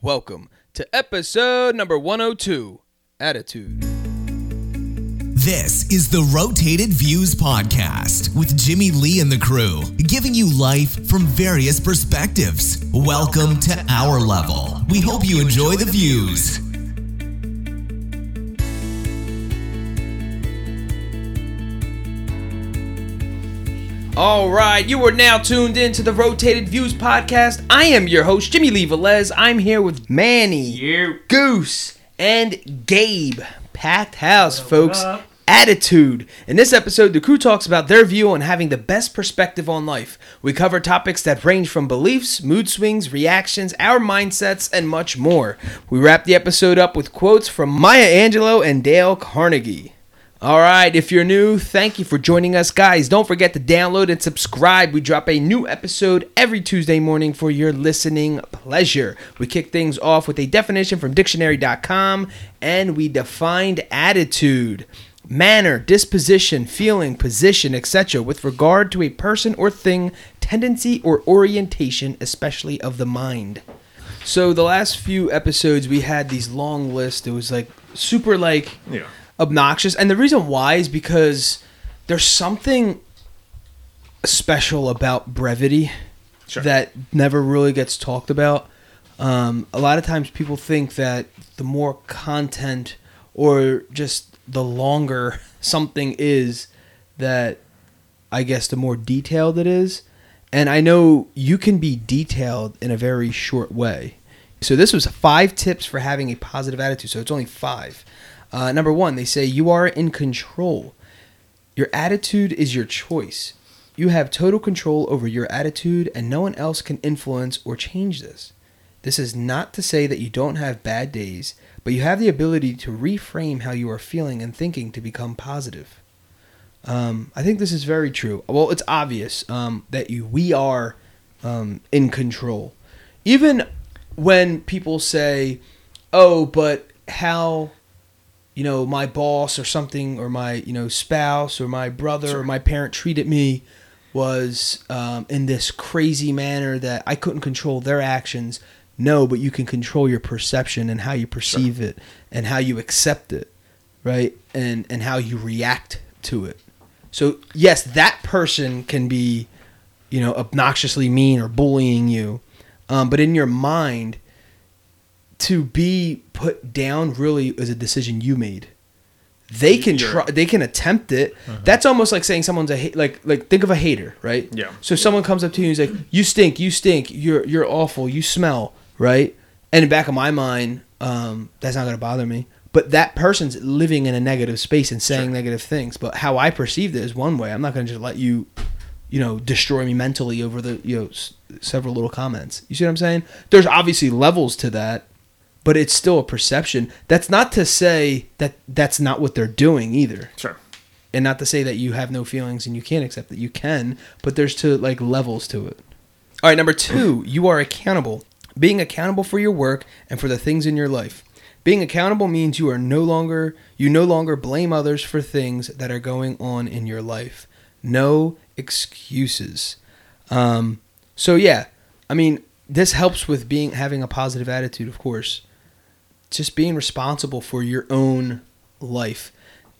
Welcome to episode number 102 Attitude. This is the Rotated Views Podcast with Jimmy Lee and the crew, giving you life from various perspectives. Welcome to our level. We hope you enjoy the views. All right, you are now tuned in to the Rotated Views podcast. I am your host, Jimmy Lee Velez. I'm here with Manny, Goose, and Gabe. Packed house, folks. Attitude. In this episode, the crew talks about their view on having the best perspective on life. We cover topics that range from beliefs, mood swings, reactions, our mindsets, and much more. We wrap the episode up with quotes from Maya Angelou and Dale Carnegie. All right, if you're new, thank you for joining us, guys. Don't forget to download and subscribe. We drop a new episode every Tuesday morning for your listening pleasure. We kick things off with a definition from dictionary.com and we defined attitude, manner, disposition, feeling, position, etc. with regard to a person or thing, tendency or orientation, especially of the mind. So the last few episodes we had these long lists. It was like super like Yeah. Obnoxious. And the reason why is because there's something special about brevity Sure. that never really gets talked about. Um, a lot of times people think that the more content or just the longer something is that i guess the more detailed it is. And i know you can be detailed in a very short way. So this was five tips for having a positive attitude. So it's only five uh, number one, they say you are in control. Your attitude is your choice. You have total control over your attitude, and no one else can influence or change this. This is not to say that you don't have bad days, but you have the ability to reframe how you are feeling and thinking to become positive. Um, I think this is very true. Well, it's obvious um, that you we are um, in control. Even when people say, "Oh, but how you know, my boss or something, or my, you know, spouse or my brother or my parent treated me was um, in this crazy manner that I couldn't control their actions. No, but you can control your perception and how you perceive it and how you accept it, right? And and how you react to it. So yes, that person can be, you know, obnoxiously mean or bullying you, um, but in your mind, to be put down really is a decision you made. They can You're- try. They can attempt it. That's almost like saying someone's a hate. Like like think of a hater, right? Yeah. So someone comes up to you and he's like, "You stink. You stink. You're you're awful. You smell." Right? And in the back of my mind, um, that's not gonna bother me. But that person's living in a negative space and saying Sure. negative things. But how I perceived it is one way. I'm not gonna just let you, you know, destroy me mentally over the you know s- several little comments. You see what I'm saying? There's obviously levels to that but it's still a perception. That's not to say that that's not what they're doing either, Sure. and not to say that you have no feelings and you can't accept that you can. But there's to like levels to it. All right, number two, you are accountable. Being accountable for your work and for the things in your life. Being accountable means you are no longer you no longer blame others for things that are going on in your life. No excuses. Um, so yeah, I mean, this helps with being having a positive attitude, of course. Just being responsible for your own life.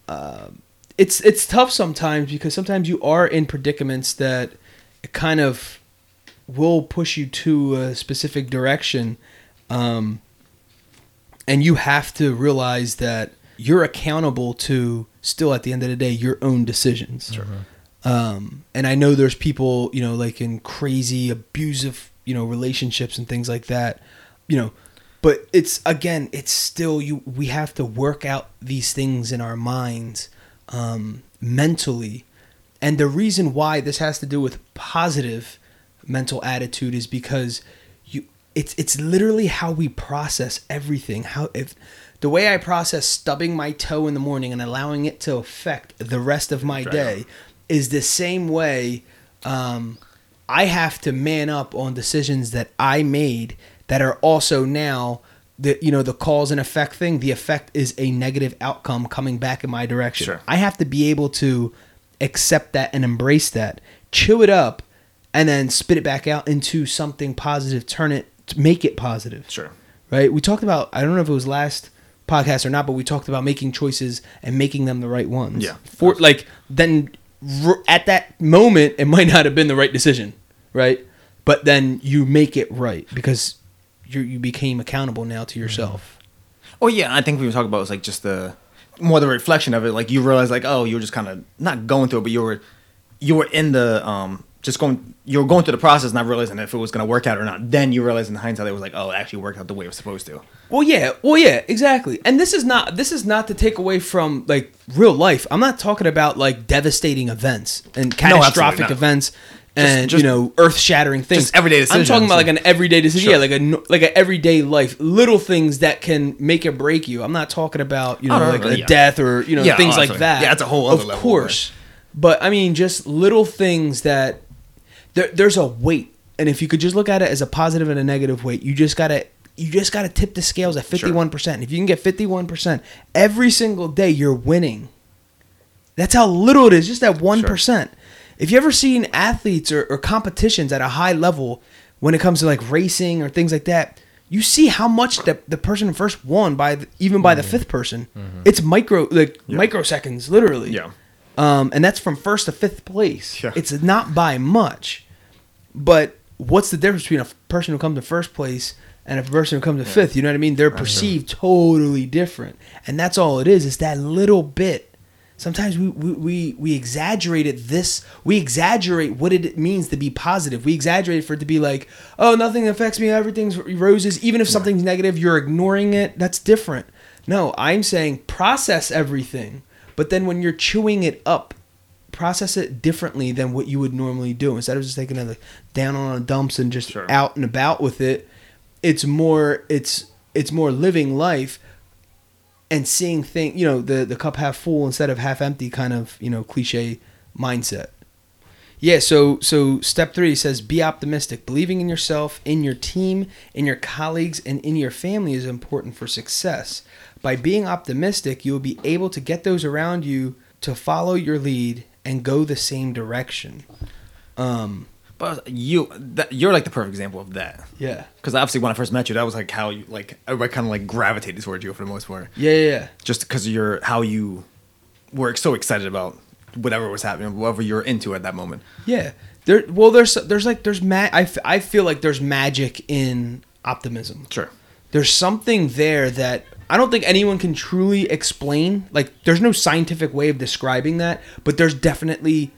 Um it's it's tough sometimes because sometimes you are in predicaments that it kind of will push you to a specific direction, um, and you have to realize that you're accountable to still at the end of the day your own decisions. Um, and I know there's people, you know, like in crazy abusive, you know, relationships and things like that, you know, but it's again, it's still you. We have to work out these things in our minds, um, mentally, and the reason why this has to do with positive mental attitude is because you. It's it's literally how we process everything. How if the way I process stubbing my toe in the morning and allowing it to affect the rest of my day is the same way um, I have to man up on decisions that I made that are also now the you know the cause and effect thing. The effect is a negative outcome coming back in my direction. Sure. I have to be able to accept that and embrace that, chew it up, and then spit it back out into something positive. Turn it, make it positive Sure. right? We talked about I don't know if it was last podcast or not, but we talked about making choices and making them the right ones. Yeah. For like then at that moment it might not have been the right decision, right? But then you make it right because you you became accountable now to yourself. Oh yeah, I think we were talking about was like just the more the reflection of it. Like you realize like oh you were just kind of not going through it, but you were you were in the um just going you were going through the process, not realizing if it was gonna work out or not. Then you realize in hindsight it was like oh it actually worked out the way it was supposed to. Well, yeah, well, yeah, exactly. And this is not this is not to take away from like real life. I'm not talking about like devastating events and catastrophic not. events and just- you know earth shattering things. everyday I'm talking about like an everyday decision. Sure. Yeah, like a like an everyday life, little things that can make or break you. I'm not talking about you know Oh, like a yeah. other or you know Yeah, things oh, like that. Yeah, that's a whole other of level, course. But I mean, just little things that there, there's a weight, and if you could just look at it as a positive and a negative weight, you just gotta you just gotta tip the scales at fifty one percent. If you can get fifty one percent every single day, you're winning. That's how little it is, just that one If you ever seen athletes or, or competitions at a high level when it comes to like racing or things like that, you see how much the, the person first won by the, even by the fifth person. It's micro like Yeah. microseconds, literally. Yeah. Um, and that's from first to fifth place. Yeah. It's not by much. But what's the difference between a person who comes to first place and a person who comes to fifth? You know what I mean? They're perceived totally different. And that's all it is, It's that little bit. Sometimes we, we, we, we exaggerate it this we exaggerate what it means to be positive. We exaggerate for it to be like, oh nothing affects me, everything's roses. Even if something's negative, you're ignoring it. That's different. No, I'm saying process everything. But then when you're chewing it up, process it differently than what you would normally do. Instead of just taking it like down on dumps and just Sure. out and about with it, it's more it's it's more living life and seeing things, you know the the cup half full instead of half empty kind of you know cliche mindset. Yeah, so so step three says be optimistic. Believing in yourself, in your team, in your colleagues, and in your family is important for success. By being optimistic, you will be able to get those around you to follow your lead and go the same direction. Um, But you that, you're like the perfect example of that. yeah, Because obviously when I first met you, that was like how you like everybody kind of like gravitated towards you for the most part. yeah, yeah, yeah. Just because you're how you were so excited about whatever was happening, whatever you're into at that moment. Yeah. There well there's there's like there's ma- I, f- I feel like there's magic in optimism. Sure. There's something there that I don't think anyone can truly explain. Like there's no scientific way of describing that, but there's definitely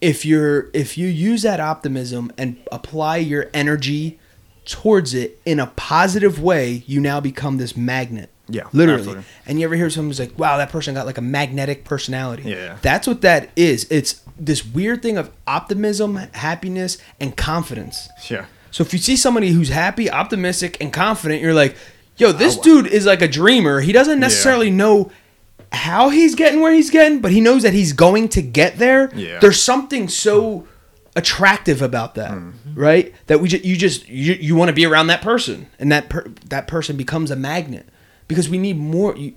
if you're if you use that optimism and apply your energy towards it in a positive way, you now become this magnet. Yeah, Literally. absolutely. And you ever hear someone who's like, wow, that person got like a magnetic personality. Yeah. That's what that is. It's this weird thing of optimism, happiness, and confidence. Yeah. So if you see somebody who's happy, optimistic, and confident, you're like, yo, this Oh, dude is like a dreamer. He doesn't necessarily know how he's getting where he's getting, but he knows that he's going to get there. Yeah. There's something so attractive about that, Mm-hmm. right? That we just you just you, you want to be around that person, and that per, that person becomes a magnet because we need more. You,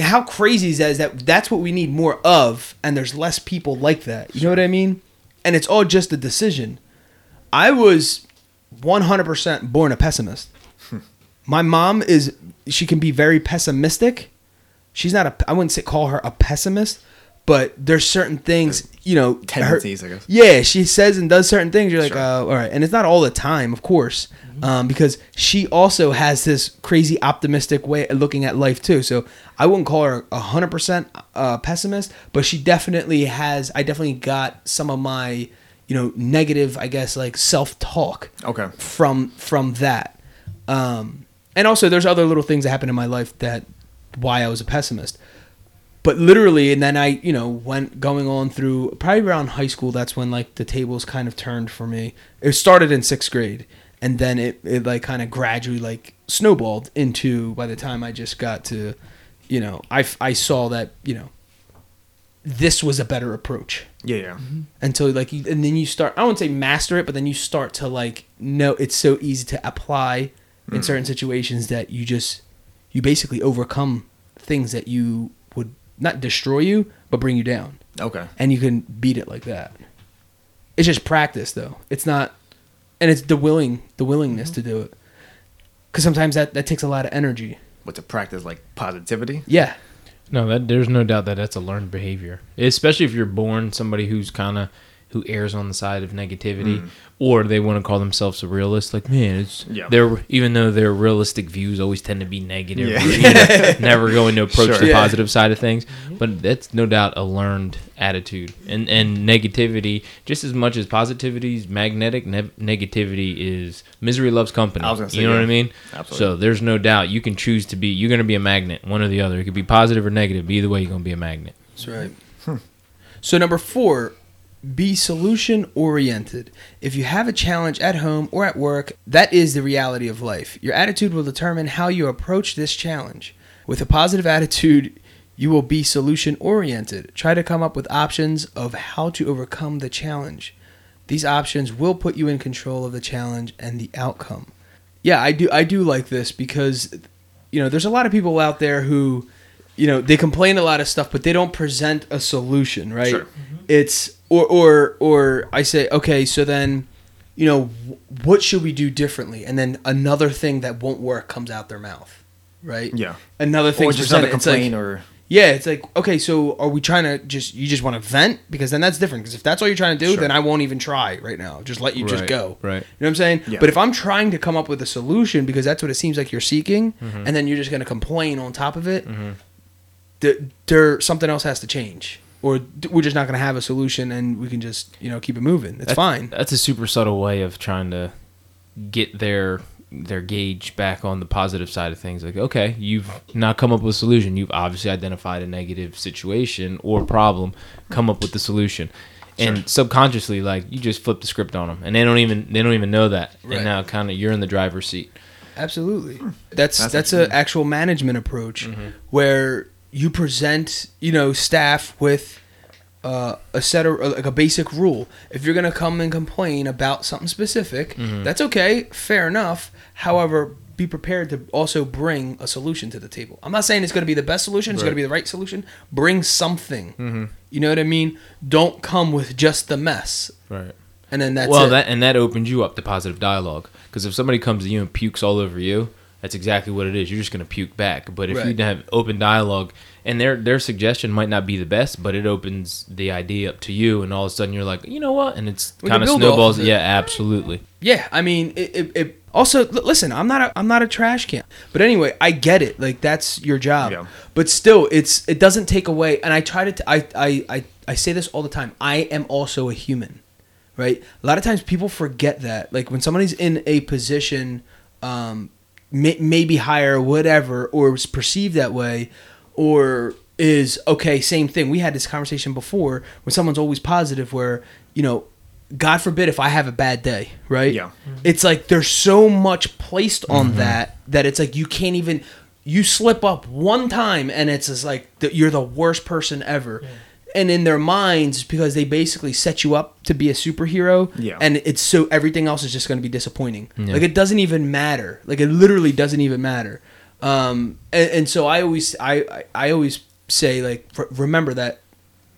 how crazy is that? Is that that's what we need more of, and there's less people like that. You know what I mean? And it's all just a decision. I was 100% born a pessimist. My mom is she can be very pessimistic. She's not a I wouldn't say call her a pessimist, but there's certain things, you know, her- Tendencies, I guess. yeah, she says and does certain things. You're like, Sure. uh, all right, and it's not all the time, of course, um, because she also has this crazy optimistic way of looking at life too. So I wouldn't call her a hundred percent uh, pessimist, but she definitely has. I definitely got some of my, you know, negative, I guess, like self talk Okay. from from that. Um, and also, there's other little things that happen in my life that why I was a pessimist. But literally, and then I, you know, went going on through probably around high school. That's when like the tables kind of turned for me. It started in sixth grade, and then it, it like kind of gradually like snowballed into. By the time I just got to, you know, I, I saw that you know, this was a better approach Yeah, yeah. Mm-hmm. until like you, and then you start i wouldn't say master it but then you start to like know it's so easy to apply in mm. certain situations that you just you basically overcome things that you would not destroy you but bring you down. Okay. and you can beat it like that. It's just practice though. It's not and it's the willing the willingness mm-hmm. to do it. Because sometimes that that takes a lot of energy. What to practice like positivity? Yeah, No, that there's no doubt that that's a learned behavior, especially if you're born somebody who's kind of who errs on the side of negativity, mm-hmm. or they want to call themselves a realist. Like, man, it's Yeah. they're even though their realistic views always tend to be negative, Yeah. or, you know, never going to approach Sure. the Yeah. positive side of things. But that's no doubt a learned attitude, and and negativity just as much as positivity is magnetic. Ne- negativity is misery loves company. I was gonna say, you know what I mean? Absolutely. So there's no doubt you can choose to be. You're going to be a magnet, one or the other. It could be positive or negative. But either way, you're going to be a magnet. that's right. Hmm. So number four, be solution oriented. If you have a challenge at home or at work, that is the reality of life. Your attitude will determine how you approach this challenge. With a positive attitude, you will be solution oriented. Try to come up with options of how to overcome the challenge. These options will put you in control of the challenge and the outcome. Yeah, I do I do like this because you know, there's a lot of people out there who you know, they complain a lot of stuff but they don't present a solution, right? Sure. It's or or or I say, okay, so then you know, what should we do differently? And then another thing that won't work comes out their mouth, right? Yeah. Another thing Or just another It's like- or yeah, it's like okay, so are we trying to just you just want to vent because then that's different because if that's all you're trying to do, Sure. then I won't even try right now. Just let you just go. right. You know what I'm saying? Yeah. But if I'm trying to come up with a solution because that's what it seems like you're seeking, Mm-hmm. and then you're just going to complain on top of it, th- there something else has to change, or we're just not going to have a solution, and we can just you know keep it moving. It's That's- fine. That's a super subtle way of trying to get their their gauge back on the positive side of things. Like, okay, you've not come up with a solution. You've obviously identified a negative situation or problem. Come up with the solution. And subconsciously, like you just flip the script on them, and they don't even they don't even know that. Right. And now, kind of, you're in the driver's seat. Absolutely. Hmm. That's That's that's an actual management approach mm-hmm. where you present, you know, staff with uh, a set of like a basic rule. If you're gonna come and complain about something specific, that's okay, fair enough. However, be prepared to also bring a solution to the table. I'm not saying it's gonna be the best solution. It's gonna be the right solution. Bring something. You know what I mean? Don't come with just the mess, Right. and then that's well, it. that and that opens you up to positive dialogue. Because if somebody comes to you and pukes all over you, that's exactly what it is. You're just going to puke back. But if Right. you have open dialogue, and their their suggestion might not be the best, but it opens the idea up to you, and all of a sudden you're like, you know what? And it's kind of snowballs. of. Yeah, absolutely. Yeah, I mean, it, it, it also l- listen. I'm not a I'm not a trash can, but anyway, I get it. Like that's your job. Yeah. But still, it's it doesn't take away. And I try to t- I I I I say this all the time. I am also a human, right? A lot of times people forget that. Like when somebody's in a position, um, may, maybe higher, whatever, or is perceived that way, or is okay. Same thing. We had this conversation before when someone's always positive, where you know. God forbid if I have a bad day, right? Yeah. Mm-hmm. It's like there's so much placed on mm-hmm. that that it's like you can't even you slip up one time and it's just like that you're the worst person ever. And in their minds, because they basically set you up to be a superhero, Yeah. and it's so everything else is just going to be disappointing. Yeah. Like it doesn't even matter. Like it literally doesn't even matter. Um, and, and so I always I, I I always say like r- remember that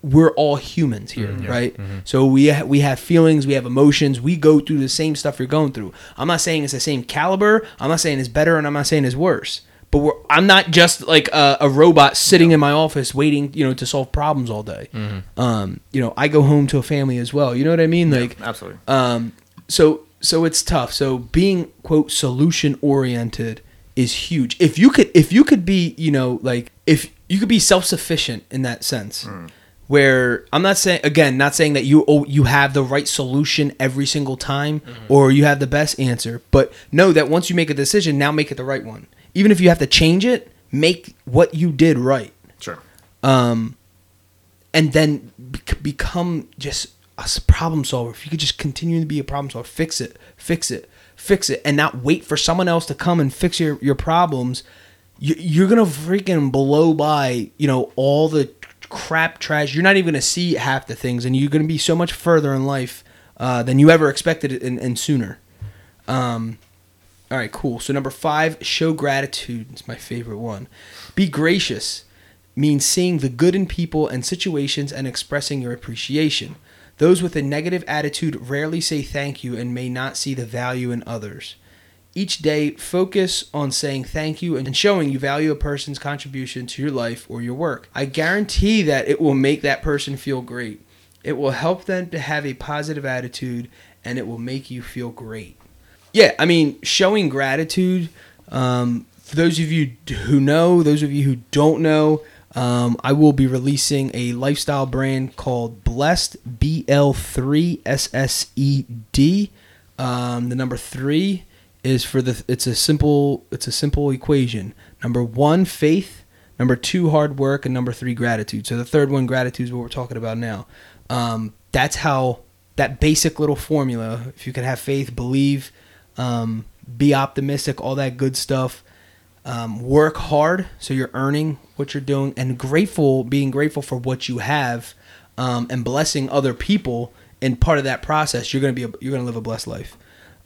we're all humans here, right? So we ha- we have feelings, we have emotions, we go through the same stuff you're going through. I'm not saying it's the same caliber. I'm not saying it's better, and I'm not saying it's worse. But we're, I'm not just like a, a robot sitting in my office waiting, you know, to solve problems all day. Um, you know, I go home to a family as well. You know what I mean? Like, absolutely. um, so so it's tough. So being quote solution oriented is huge. If you could if you could be you know like if you could be self sufficient in that sense, where I'm not saying again not saying that you oh, you have the right solution every single time or you have the best answer, but know that once you make a decision, now make it the right one. Even if you have to change it, make what you did right Sure. um, and then bec- become just a problem solver. If you could just continue to be a problem solver, fix it, fix it, fix it, and not wait for someone else to come and fix your, your problems, you, you're gonna freaking blow by, you know, all the crap trash. You're not even gonna see half the things, and you're gonna be so much further in life uh, than you ever expected and, and sooner. Um, all right, cool. So number five, show gratitude. It's my favorite one. Be gracious means seeing the good in people and situations and expressing your appreciation. Those with a negative attitude rarely say thank you and may not see the value in others. Each day, focus on saying thank you and showing you value a person's contribution to your life or your work. I guarantee that it will make that person feel great. It will help them to have a positive attitude and it will make you feel great. Yeah, I mean, showing gratitude. Um, for those of you who know, those of you who don't know, um, I will be releasing a lifestyle brand called Blessed BL3 SSED. Um, the number three is for the. It's a simple. It's a simple equation. Number one, faith. Number two, hard work, and number three, gratitude. So the third one, gratitude, is what we're talking about now. Um, that's how that basic little formula. If you can have faith, believe, um, be optimistic, all that good stuff. Um, work hard so you're earning what you're doing, and grateful, being grateful for what you have, um, and blessing other people. And part of that process, you're gonna be a, you're gonna live a blessed life.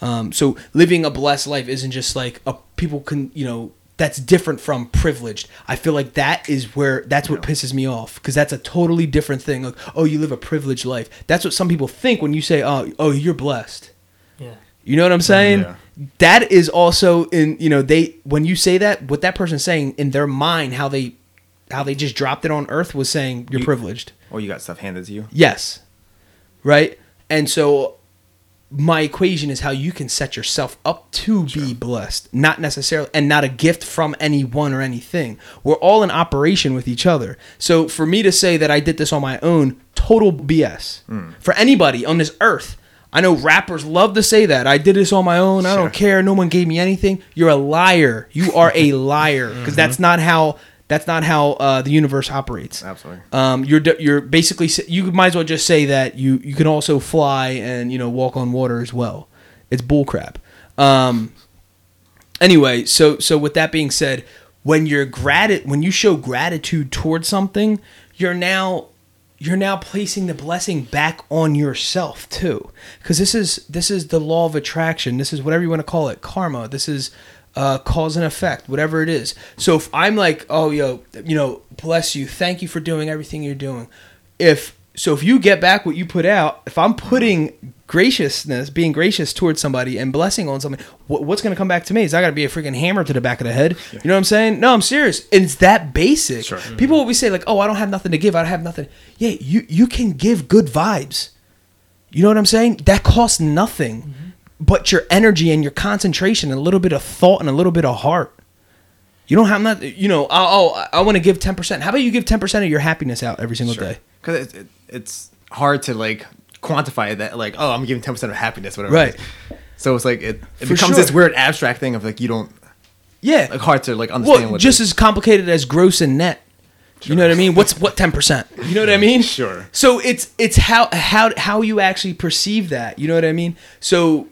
Um, so living a blessed life isn't just like a people can you know that's different from privileged. I feel like that is where that's what pisses me off because that's a totally different thing. Like, oh, you live a privileged life. That's what some people think when you say, oh, oh, you're blessed. You know what I'm saying? Yeah. That is also in you know they when you say that what that person's saying in their mind how they how they just dropped it on earth was saying you're You- privileged. Or you got stuff handed to you. Yes. Right? And so my equation is how you can set yourself up to be blessed, not necessarily and not a gift from anyone or anything. We're all in operation with each other. So for me to say that I did this on my own, total BS. Hmm. For anybody on this earth. I know rappers love to say that. I did this on my own. I don't care. No one gave me anything. You're a liar. You are a liar because that's not how that's not how uh, the universe operates. Absolutely. Um, you're you're basically you might as well just say that you you can also fly and you know walk on water as well. It's bullcrap. Um, anyway, so so with that being said, when you're grati- when you show gratitude towards something, you're now you're now placing the blessing back on yourself too. Because this is this is the law of attraction. This is whatever you want to call it karma. This is uh, cause and effect whatever it is. So if i'm like oh yo you know bless you thank you for doing everything you're doing. If so if you get back what you put out if i'm putting graciousness being gracious towards somebody and blessing on somebody what, what's going to come back to me? Is i got to be a freaking hammer to the back of the head? You know what i'm saying? No i'm serious. And it's that basic. Sure. people mm-hmm. always say like oh i don't have nothing to give. I don't have nothing. Yeah you you can give good vibes. You know what i'm saying? That costs nothing. Mm-hmm. But your energy and your concentration and a little bit of thought and a little bit of heart. You don't have not you know oh, oh i want to give 10% how about you give 10% of your happiness out every single day? Because it, it, it's hard to like quantify that. Like, oh, I'm giving ten percent of happiness, whatever. Right. it. So it's like it, it becomes sure. this weird abstract thing of like you don't yeah like hard to like understand. well what just as complicated as gross and net you know what i mean what's what 10% you know what i mean Sure. so it's it's how how how you actually perceive that you know what i mean so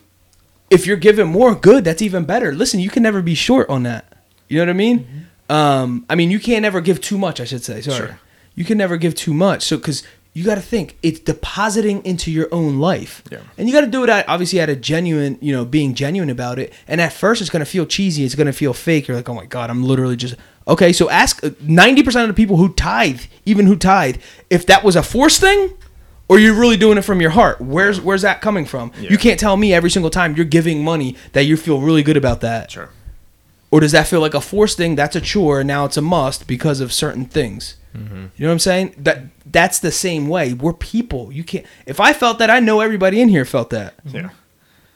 if you're given more good that's even better listen you can never be short on that you know what i mean um i mean you can't ever give too much i should say sorry Sure. you can never give too much so because you got to think it's depositing into your own life Yeah. and you got to do it at, obviously at a genuine you know being genuine about it and at first it's going to feel cheesy it's going to feel fake you're like oh my god i'm literally just okay so ask uh, 90% of the people who tithe even who tithe if that was a forced thing or you're really doing it from your heart where's where's that coming from Yeah. you can't tell me every single time you're giving money that you feel really good about that sure. Or does that feel like a forced thing? That's a chore and now it's a must because of certain things. You know what i'm saying? That that's the same way. We're people. You can't if i felt that i know everybody in here felt that. Yeah.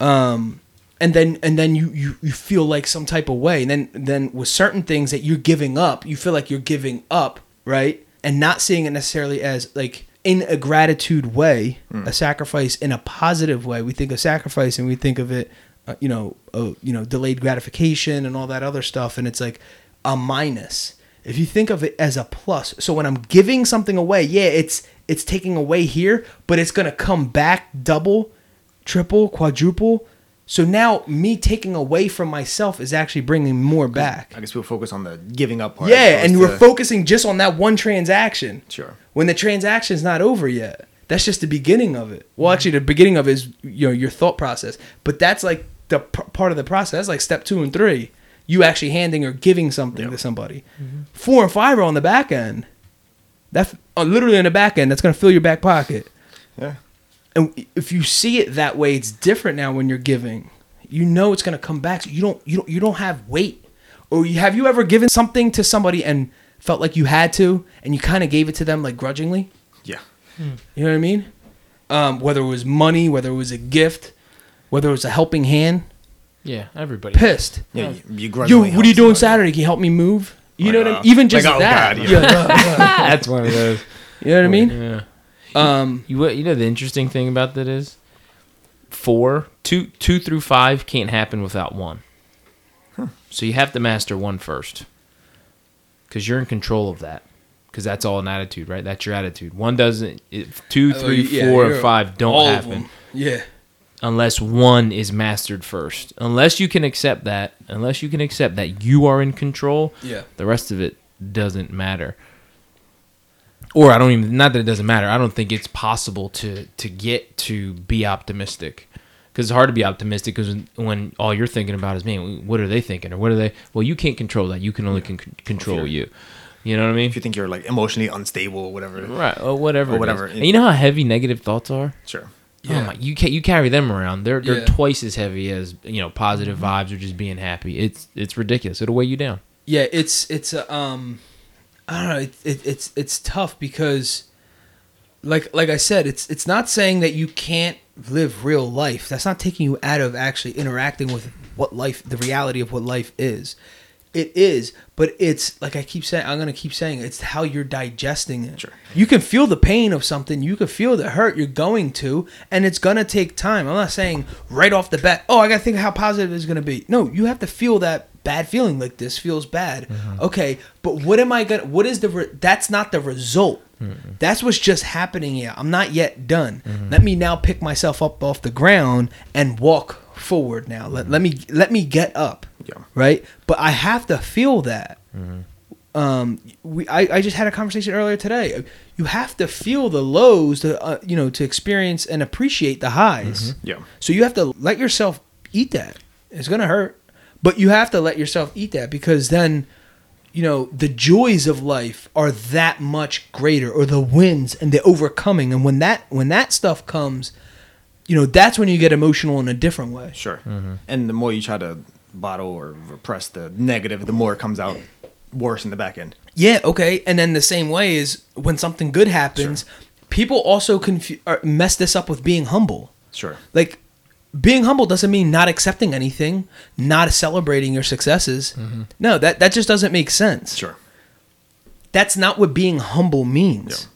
um and then and then you, you you feel like some type of way. And then then with certain things that you're giving up you feel like you're giving up right? And not seeing it necessarily as like in a gratitude way a sacrifice in a positive way. We think of sacrifice and we think of it uh, you know you know delayed gratification and all that other stuff and it's like a minus if you think of it as a plus so when i'm giving something away yeah it's it's taking away here but it's going to come back double triple, quadruple. So now me taking away from myself is actually bringing more back. I guess people focus on the giving up part. Yeah, and we're to- focusing just on that one transaction. Sure. When the transaction's not over yet. That's just the beginning of it. Well, actually, the beginning of it is you know your thought process, but that's like the p- part of the process. Like step two and three. You actually handing or giving something to somebody. Four and five are on the back end. That's uh, literally on the back end. That's gonna fill your back pocket Yeah. and if you see it that way, it's different now when you're giving. You know it's gonna come back. So you don't you don't you don't have weight. Or you, have you ever given something to somebody and felt like you had to, and you kind of gave it to them like grudgingly? Yeah. You know what I mean? Um, whether it was money, whether it was a gift, whether it was a helping hand, Yeah, everybody. pissed. Yeah. You, you Yo, what are you doing somebody. Saturday? Can you help me move? You Like, know what I uh, mean? Even just like, oh, that. God, yeah. yeah. That's one of those. You know what I mean? Yeah. Um, You what- you know the interesting thing about that is four, two, two through five can't happen without one. So you have to master one first, because you're in control of that. Because that's all an attitude, right? That's your attitude. One doesn't. If two, Oh, three, yeah, four, you're and five don't all of happen them. Yeah. Unless one is mastered first. Unless you can accept that, unless you can accept that you are in control, Yeah. the rest of it doesn't matter. Or I don't even not that it doesn't matter. I don't think it's possible to to get to be optimistic. Because it's hard to be optimistic because when, all you're thinking about is, man, what are they thinking or what are they? Well, you can't control that. You can only con- control you. You know what I mean? If you think you're like emotionally unstable or whatever. Right. Or whatever. Or whatever. And you know how heavy negative thoughts are? Sure. Yeah. Oh my, you you carry them around. They're they're Yeah. Mm-hmm. twice as heavy as you know positive vibes or just being happy. It's it's ridiculous. It'll weigh you down. Yeah, it's it's a um, I don't know. It, it, it's it's tough because, like like I said, it's it's not saying that you can't live real life. That's not taking you out of actually interacting with what life, the reality of what life is. It is, but it's like I keep saying. I'm gonna keep saying it's how you're digesting it. Sure. You can feel the pain of something. You can feel the hurt. You're going to, and it's gonna take time. I'm not saying right off the bat. Oh, I gotta think of how positive it's gonna be. No, you have to feel that bad feeling. Like this feels bad. Mm-hmm. Okay, but what am I gonna? What is the? Re- that's not the result. That's what's just happening here. I'm not yet done. Mm-hmm. Let me now pick myself up off the ground and walk forward. Now let, let me let me get up. Yeah. Right. But I have to feel that. Um we I, I just had a conversation earlier today. You have to feel the lows to uh, you know to experience and appreciate the highs. Yeah. so you have to let yourself eat that. It's gonna hurt but you have to let yourself eat that because then you know the joys of life are that much greater or the wins and the overcoming. And when that when that stuff comes you know that's when you get emotional in a different way. Sure. And the more you try to bottle or repress the negative, the more it comes out worse in the back end. Yeah, okay. And then the same way is when something good happens, people also confu- or mess this up with being humble. Sure. Like being humble doesn't mean not accepting anything, not celebrating your successes. Mm-hmm. No, that that just doesn't make sense. Sure. That's not what being humble means.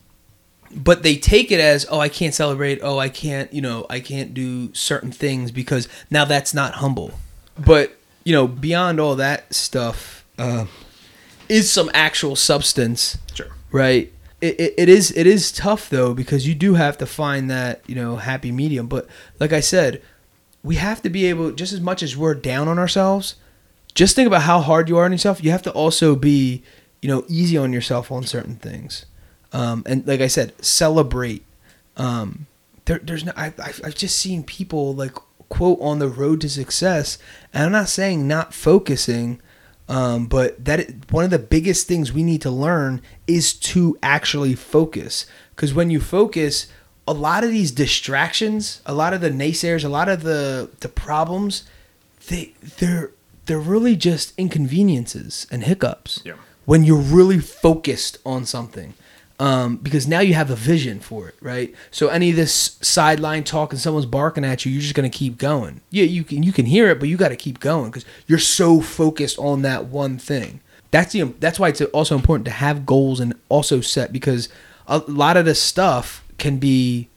Yeah. But they take it as, oh, I can't celebrate. Oh, I can't, you know, I can't do certain things because now that's not humble. But you know, beyond all that stuff, uh, is some actual substance. Sure. right? It, it, it is it is tough though because you do have to find that you know happy medium. But like i said we have to be able just as much as we're down on ourselves just think about how hard you are on yourself. You have to also be you know easy on yourself on certain things. Um, and like i said celebrate. Um, there, there's no I, I've, I've just seen people like quote on the road to success and i'm not saying not focusing um, but that i- one of the biggest things we need to learn is to actually focus. Because when you focus a lot of these distractions a lot of the naysayers a lot of the the problems they they're they're really just inconveniences and hiccups. Yeah. when you're really focused on something um, because now you have a vision for it right so any of this sideline talk and someone's barking at you you're just going to keep going yeah you can you can hear it but you got to keep going because you're so focused on that one thing that's the that's why it's also important to have goals and also set because a lot of this stuff can be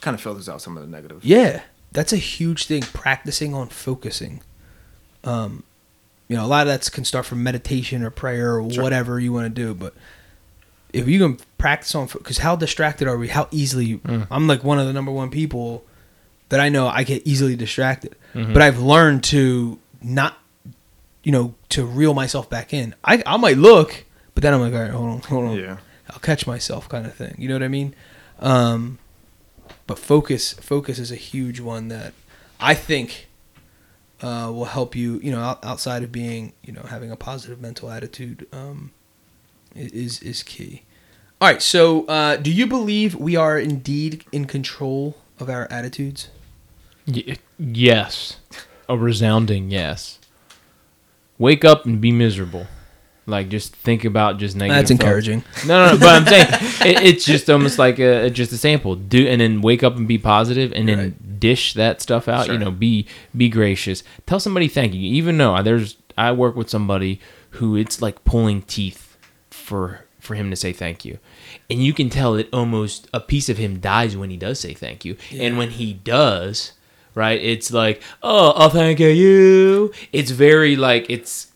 Kind of filters out some of the negative. yeah, that's a huge thing. Practicing on focusing. Um, you know, a lot of that can start from meditation or prayer or Sure. whatever you want to do. But if you can practice on, because how distracted are we? How easily? I'm like one of the number one people that I know I get easily distracted. But I've learned to not, you know, to reel myself back in. I I might look, but then I'm like, all right, hold on, hold on. Yeah. I'll catch myself kind of thing. You know what I mean? Um, but focus focus is a huge one that I think uh, will help you. You know, outside of being you know having a positive mental attitude um, is is key. All right. So, uh, do you believe we are indeed in control of our attitudes? Y- yes. a resounding yes. Wake up and be miserable. Like just think about just negative. That's thoughts. encouraging. No, no, no, but I'm saying it, it's just almost like a just a sample. Do and then wake up and be positive, and then Right. dish that stuff out. You know, be be gracious. Tell somebody thank you. Even though there's, I work with somebody who it's like pulling teeth for for him to say thank you, and you can tell that almost a piece of him dies when he does say thank you, and when he does, right, it's like oh, oh, thank you. It's very like it's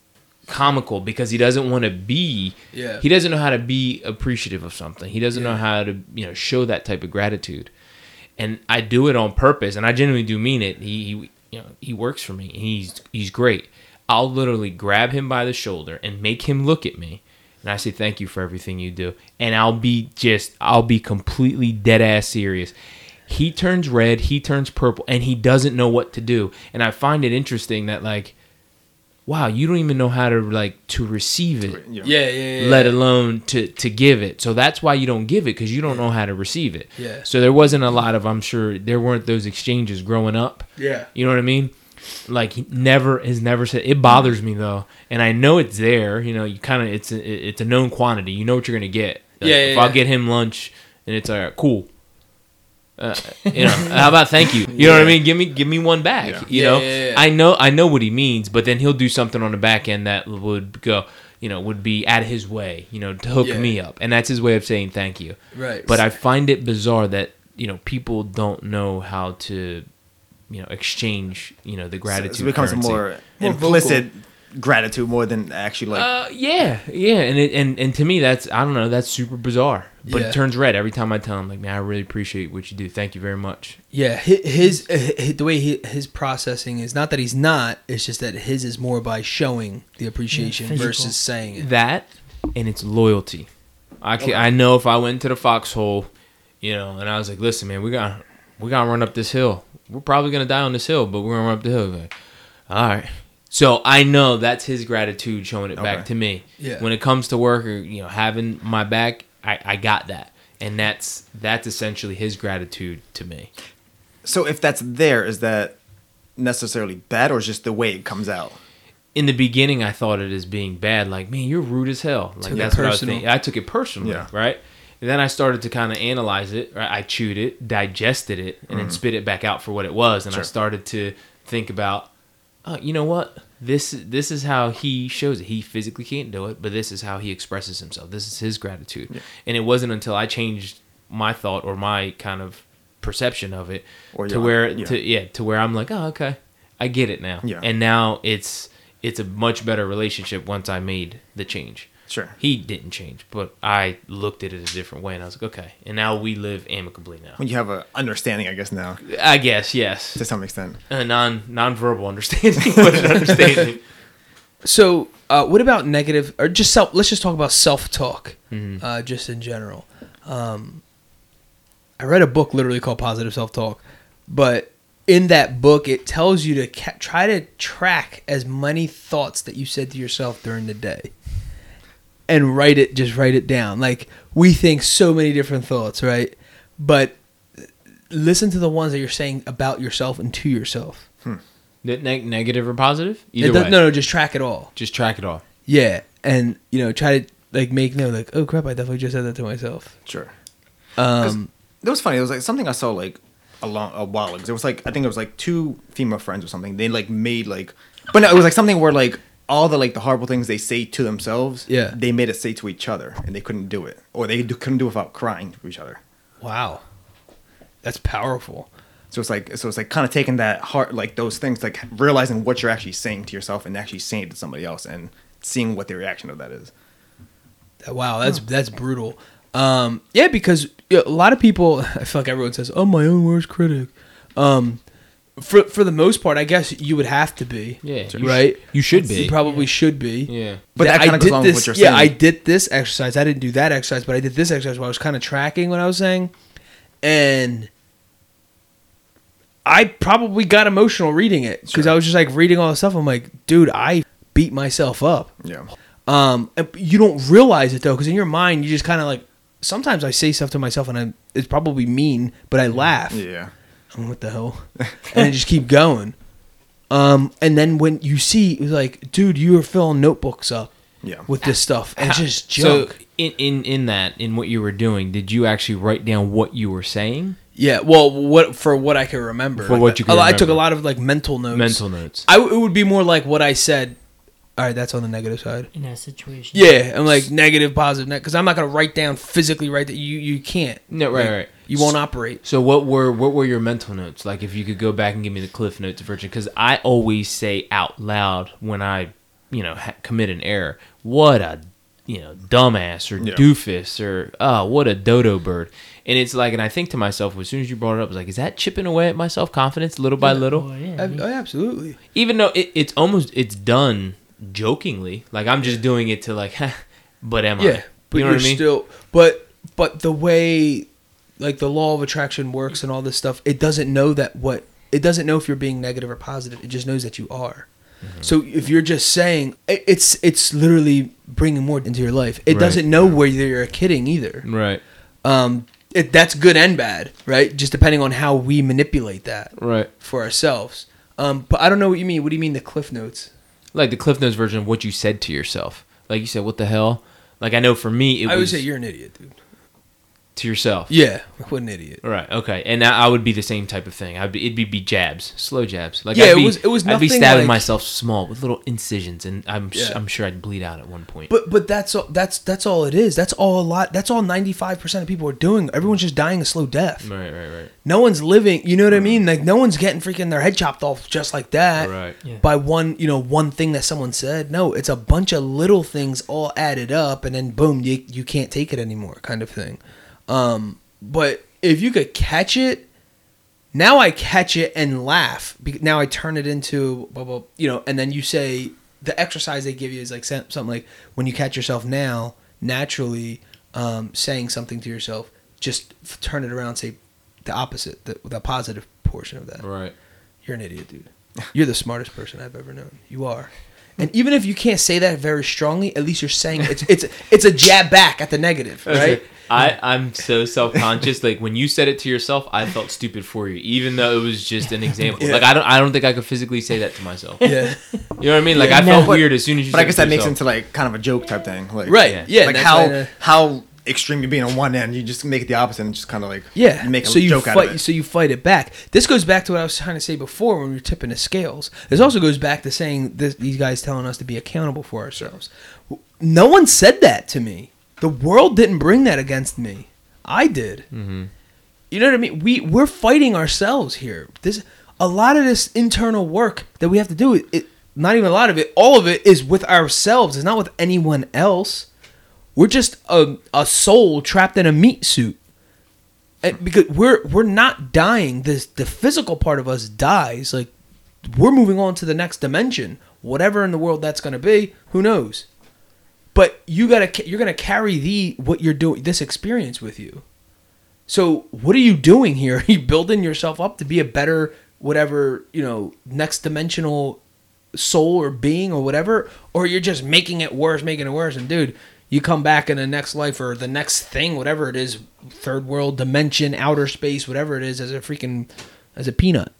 comical because he doesn't want to be Yeah. he doesn't know how to be appreciative of something. He doesn't know how to you know show that type of gratitude. And i do it on purpose and i genuinely do mean it. He, he you know he works for me. He's he's great. I'll literally grab him by the shoulder and make him look at me and i say thank you for everything you do and i'll be just i'll be completely dead ass serious he turns red he turns purple and he doesn't know what to do and i find it interesting that like wow you don't even know how to like to receive it You know, Yeah, yeah, yeah. let alone to to give it. So that's why you don't give it because you don't know how to receive it. Yeah. So there wasn't a lot of I'm sure there weren't those exchanges growing up. Yeah. You know what I mean? Like he never has never said it bothers me though, and I know it's there. You know, you kind of it's a, it's a known quantity. You know what you're gonna get. Like, Yeah, yeah, If I'll get him lunch and it's all right, cool. Uh, you know, how about thank you? You know what I mean? Give me give me one back. Yeah. You Yeah, know, yeah, yeah. I know I know what he means, but then he'll do something on the back end that would go, you know, would be out of his way, you know, to hook Yeah. me up, and that's his way of saying thank you. Right. But I find it bizarre that you know people don't know how to, you know, exchange you know the So gratitude. it becomes currency. more, More implicit gratitude more than actually like. Uh, yeah, yeah, and it, and and to me that's I don't know that's super bizarre, but Yeah. it turns red every time I tell him like, man, I really appreciate what you do. Thank you very much. Yeah, hi- his, uh, the way he, his processing is not that he's not. It's just that his is more by showing the appreciation physical. versus saying it. That and it's loyalty. I can, I know if I went to the foxhole, you know, and I was like, listen, man, we got we gotta run up this hill. We're probably gonna die on this hill, but we're gonna run up the hill. Like, all right. So I know that's his gratitude showing it back to me. Yeah. When it comes to work or you know having my back, I, I got that, and that's that's essentially his gratitude to me. So if that's there, is that necessarily bad or is just the way it comes out? in the beginning I thought it as being bad, like, man, you're rude as hell. Like Took that's what I was personal. thinking. I took it personally, Yeah. right? And then I started to kind of analyze it. Right? I chewed it, digested it, and then mm-hmm. spit it back out for what it was. And I started to think about, oh, you know what? This this is how he shows it. He physically can't do it, but this is how he expresses himself. This is his gratitude. And it wasn't until I changed my thought or my kind of perception of it Or to your- where yeah. to yeah to where I'm like, oh, okay, I get it now. Yeah. And now it's it's a much better relationship once I made the change. Sure. He didn't change, but I looked at it a different way, and I was like, okay. And now we live amicably now. When you have a understanding, I guess now I guess yes, to some extent. a non non-verbal understanding, but an understanding. So, uh, what about negative or just self? Let's just talk about self talk, uh, just in general. Um, I read a book literally called Positive Self Talk, but in that book, it tells you to ca- try to track as many thoughts that you said to yourself during the day, and write it. Just write it down. Like we think so many different thoughts, right? But listen to the ones that you're saying about yourself and to yourself. Ne- negative or positive? It Either does- way, no, no, just track it all. just track it all Yeah, and you know, try to like make note, like, oh crap, I definitely just said that to myself. Sure. Um, It was funny. It was like something I saw like a long a while ago. It was like I think it was like two female friends or something. They like made like, but no, it was like something where like all the like the horrible things they say to themselves. Yeah. They made it say to each other, and they couldn't do it, or they do, couldn't do it without crying to each other. wow, that's powerful. So it's like so it's like kind of taking that heart like those things like realizing what you're actually saying to yourself and actually saying it to somebody else and seeing what the reaction of that is. Wow, that's that's brutal. Um, yeah, because a lot of people, I feel like everyone says, "I'm my own worst critic." Um, for for the most part, I guess you would have to be. Yeah, you sh- right. you should be. You probably should be. Yeah. But that I kinda goes did along with this- what you're Yeah, I did this exercise. I didn't do that exercise, but I did this exercise while I was kind of tracking what I was saying, and I probably got emotional reading it because Sure. I was just like reading all the stuff. I'm like, dude, I beat myself up. Yeah. Um, and you don't realize it though, because in your mind, you just kind of like. Sometimes I say stuff to myself, and I, it's probably mean, but I laugh. Yeah. I'm, what the hell? and I just keep going. Um, and then when you see it was like, dude, you were filling notebooks up Yeah. with this stuff and it's just So in, in in that in what you were doing, did you actually write down what you were saying? yeah, well, what for what I can remember. For what you A can lot- I took a lot of like mental notes. Mental notes. I it would be more like what I said. All right, that's on the negative side. in that situation. Yeah, I'm like negative, positive, because I'm not gonna write down physically write that you you can't. No, right, Like, right. You won't operate. So what were what were your mental notes? Like if you could go back and give me the Cliff Notes version, because I always say out loud when I, you know, ha- commit an error, what a, you know, dumbass or Yeah. doofus or oh, what a dodo bird. And it's like, and I think to myself as soon as you brought it up, I was like, is that chipping away at my self confidence little by little? Oh, yeah. Ab- oh, absolutely. Even though it, it's almost it's done jokingly, like I'm just doing it to like, but am I? Yeah, but you know you're what I mean? still. But but the way like the law of attraction works and all this stuff, it doesn't know that what it doesn't know if you're being negative or positive. It just knows that you are. Mm-hmm. So if you're just saying it's it's literally bringing more into your life. It Right. doesn't know whether you're kidding either. right, Um, it, that's good and bad, right? Just depending on how we manipulate that right. for ourselves. Um, but I don't know what you mean. What do you mean the cliff notes? like the Cliff Notes version of what you said to yourself. Like you said, what the hell? Like I know for me, it I would say you're an idiot, dude. To yourself. Yeah, what an idiot. Right. Okay. And I I would be the same type of thing. I'd be, it'd be, be jabs, slow jabs. Like Yeah, I'd it be, was- it was I'd be stabbing like- myself small with little incisions, and I'm Yeah. I'm sure I'd bleed out at one point. But but that's all, that's that's all it is. That's all a lot. That's all ninety five percent of people are doing. Everyone's just dying a slow death. right, right, right. No one's living. You know what I mean? Like no one's getting freaking their head chopped off just like that. Right. Yeah. By one you know one thing that someone said. No, it's a bunch of little things all added up, and then boom, you you can't take it anymore, kind of thing. Um, but if you could catch it. Now I catch it and laugh. Now I turn it into, blah, blah, you know, and then you say the exercise they give you is like something like when you catch yourself now, naturally um, saying something to yourself, just f- turn it around say the opposite, the, the positive portion of that. Right. You're an idiot, dude. You're the smartest person I've ever known. You are. And even if you can't say that very strongly, at least you're saying it's it's it's a jab back at the negative, right? I, I'm so self conscious. like when you said it to yourself, I felt stupid for you, even though it was just an example. Yeah. Like I don't, I don't think I could physically say that to myself. Yeah. You know what I mean? Like Yeah. I felt No. weird as soon as you. But I guess it to that makes into like kind of a joke type thing. Like, Right. Yeah. Yeah. like how why, uh, how extreme you being on one end, you just make it the opposite and just kind of like Yeah. make a so you joke fight. out of it. So you fight it back. This goes back to what I was trying to say before when we were tipping the scales. This also goes back to saying this, these guys telling us to be accountable for ourselves. No one said that to me. The world didn't bring that against me. I did. Mm-hmm. You know what I mean? We we're fighting ourselves here. This a lot of this internal work that we have to do. It, it not even a lot of it. All of it is with ourselves. It's not with anyone else. We're just a, a soul trapped in a meat suit. And because we're we're not dying. This the physical part of us dies. Like we're moving on to the next dimension. Whatever in the world that's going to be, who knows? But you gotta you're gonna carry the what you're doing this experience with you. So what are you doing here? Are you building yourself up to be a better whatever you know next dimensional soul or being or whatever, or you're just making it worse, making it worse? And dude, you come back in the next life or the next thing, whatever it is, third world dimension, outer space, whatever it is, as a freaking as a peanut.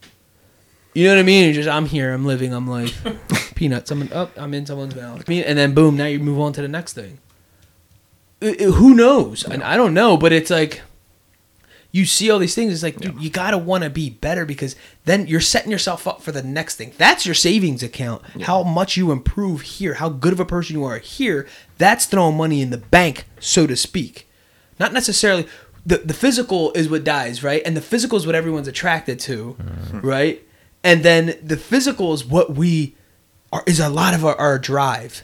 You know what I mean? You're just I'm here, I'm living, I'm like peanuts. I'm up, oh, I'm in someone's mouth, and then boom, now you move on to the next thing. I- I- who knows? And I don't know, but it's like you see all these things. It's like dude, you gotta want to be better because then you're setting yourself up for the next thing. That's your savings account. How much you improve here, how good of a person you are here. That's throwing money in the bank, so to speak. Not necessarily. The, the physical is what dies, right? And the physical is what everyone's attracted to, mm-hmm. right? And then the physical is what we are is a lot of our, our drive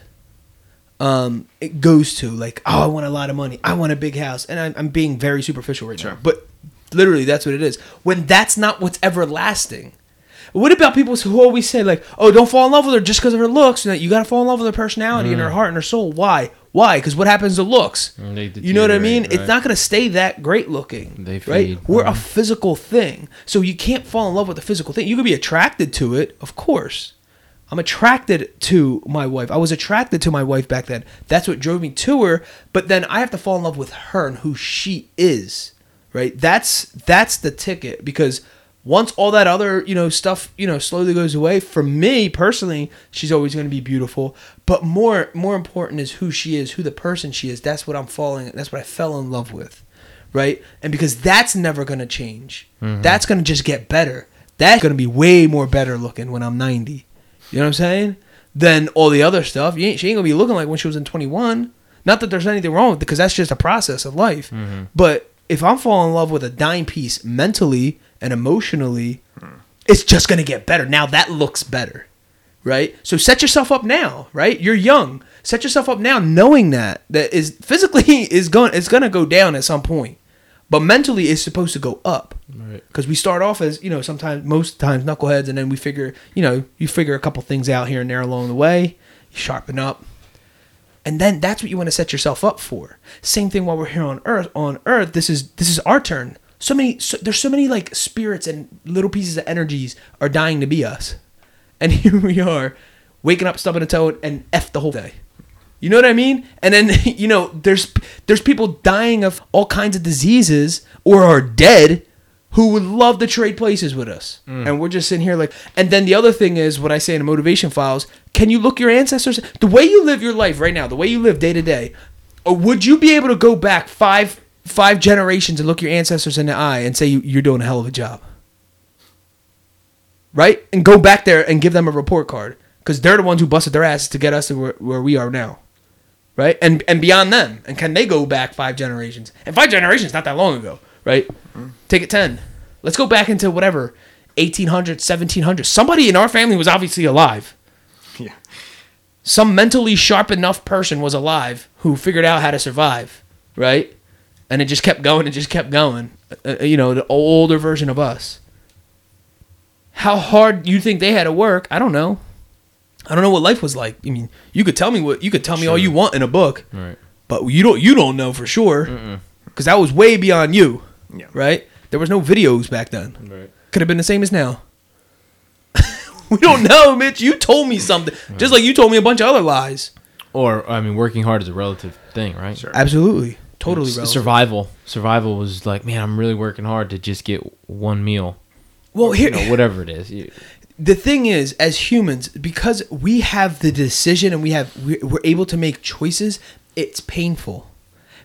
um, it goes to like, oh, I want a lot of money, I want a big house, and I'm, I'm being very superficial right now, but literally that's what it is. When that's not what's everlasting. What about people who always say like, oh, don't fall in love with her just because of her looks? And that you got to fall in love with her personality and her heart and her soul. Why? Why? Because what happens to looks? Mm, You know what I mean? deteriorate, It's not going to stay that great looking. They right? We're a Mhm. physical thing, so you can't fall in love with a physical thing. You could be attracted to it, of course. I'm attracted to my wife. I was attracted to my wife back then. That's what drove me to her. But then I have to fall in love with her and who she is. Right? That's that's the ticket because once all that other you know stuff you know slowly goes away for me personally she's always going to be beautiful. But more more important is who she is who the person she is. That's what i'm falling that's what i fell in love with right? And because that's never going to change mm-hmm. that's going to just get better. That's going to be way more better looking when i'm 90 you know what i'm saying? Than all the other stuff. You ain't, she ain't going to be looking like when she was in 21 not that there's anything wrong with it because that's just a process of life. Mm-hmm. But if i'm falling in love with a dime piece mentally and emotionally it's just going to get better. Now that looks better right? So set yourself up now right? You're young. Set yourself up now knowing that that is physically is going it's going to go down at some point but mentally it's supposed to go up. Right. because we start off as you know sometimes most times knuckleheads and then we figure you know you figure a couple things out here and there along the way. You sharpen up. And then that's what you want to set yourself up for. Same thing while we're here on earth on earth this is this is our turn so many so, there's so many like spirits and little pieces of energies are dying to be us. And here we are waking up stubbing a toe and f the whole day. You know what i mean? And then you know there's there's people dying of all kinds of diseases or are dead who would love to trade places with us. Mm. And we're just sitting here like and then the other thing is what i say in the motivation files can you look your ancestors the way you live your life right now the way you live day to day or would you be able to go back five five generations and look your ancestors in the eye and say you, you're doing a hell of a job. Right? And go back there and give them a report card because they're the ones who busted their asses to get us to where, where we are now. Right? And and beyond them. And can they go back five generations? And five generations not that long ago. Right? Mm-hmm. Take it 10 let's go back into whatever 1800 1700 somebody in our family was obviously alive. Yeah. some mentally sharp enough person was alive who figured out how to survive, right? And it just kept going and just kept going. Uh, uh, you know, the older version of us. How hard you think they had to work? I don't know. I don't know what life was like. I mean, you could tell me what you could tell me all you want in a book, Right. but you don't you don't know for sure because that was way beyond you, Yeah. right? There was no videos back then. Right. Could have been the same as now. we don't know, Mitch. You told me something, just like you told me a bunch of other lies. Or I mean, working hard is a relative thing, right? Sure. Absolutely, totally relevant. Survival. Survival was like, man, I'm really working hard to just get one meal. Well, here, You know, whatever it is. You- the thing is, as humans, because we have the decision and we have we- we're able to make choices, it's painful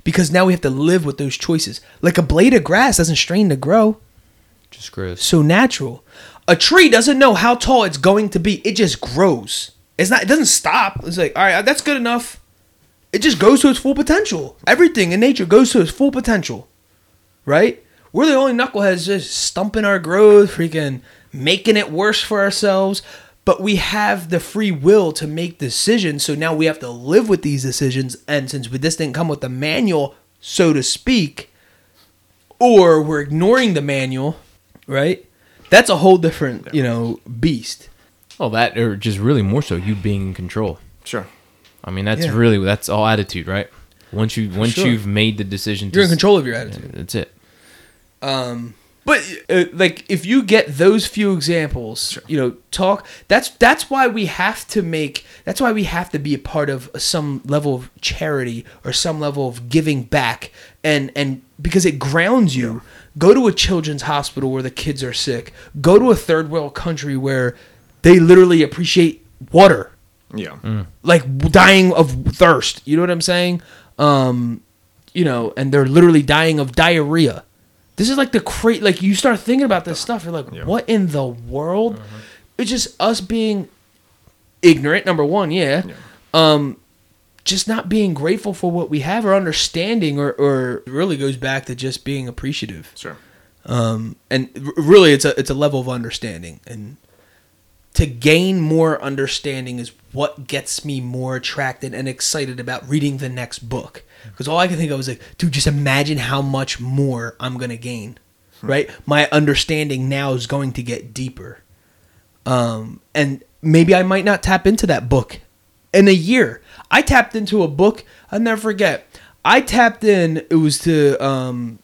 because now we have to live with those choices. Like a blade of grass doesn't strain to grow, Just gross. so natural. A tree doesn't know how tall it's going to be; it just grows. It's not. It doesn't stop. It's like, all right, that's good enough. It just goes to its full potential. Everything in nature goes to its full potential, right? We're the only knuckleheads just stumping our growth, freaking making it worse for ourselves. But we have the free will to make decisions, so now we have to live with these decisions. And since we, this didn't come with the manual, so to speak, or we're ignoring the manual, right? That's a whole different, you know, beast. Well, that or just really more so you being in control. Sure. I mean, that's Yeah. really that's all attitude, right? Once you once sure. you've made the decision, to You're in control of your attitude. That's it. But uh, like, if you get those few examples, you know, talk. That's that's why we have to make. That's why we have to be a part of some level of charity or some level of giving back, and and because it grounds you. Go to a children's hospital where the kids are sick. Go to a third world country where they literally appreciate water Yeah. like dying of thirst. You know what I'm saying? Um, you know, and they're literally dying of diarrhea. This is like the cra Like you start thinking about this stuff, you're like, Yeah. what in the world? It's just us being ignorant. Number one, yeah. Um, just not being grateful for what we have or understanding, or or really goes back to just being appreciative Sure. um, and really it's a it's a level of understanding and to gain more understanding is what gets me more attracted and excited about reading the next book. Because all i can think of was like dude just imagine how much more i'm gonna gain right? My understanding now is going to get deeper. Um, and maybe i might not tap into that book in a year. I tapped into a book i'll never forget. I tapped in it was to um,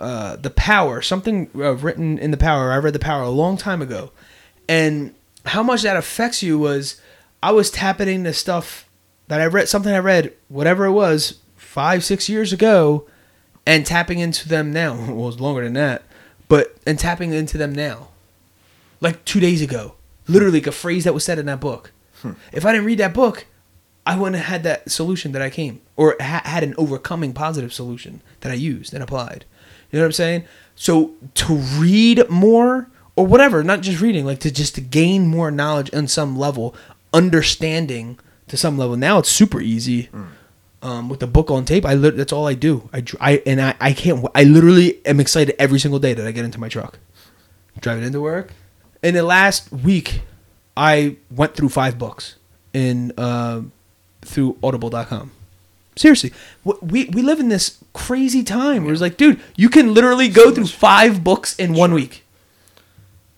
uh, the power something uh, written in the power. I read the power a long time ago and how much that affects you was i was tapping into stuff that i read something i read whatever it was five six years ago and tapping into them now well it was longer than that but and tapping into them now, like two days ago, literally like a phrase that was said in that book. Hmm. If I didn't read that book, I wouldn't have had that solution that I came or ha- had an overcoming positive solution that I used and applied. You know what I'm saying? So to read more or whatever, not just reading, like to just to gain more knowledge on some level, understanding to some level. Now it's super easy. Um, with the book on tape, I lit- that's all I do. I, I and I, I can't. I literally am excited every single day that I get into my truck, drive it into work. In the last week, I went through five books in uh, through Audible.com. Seriously, we we live in this crazy time where it's like, dude, you can literally go through five books in one week,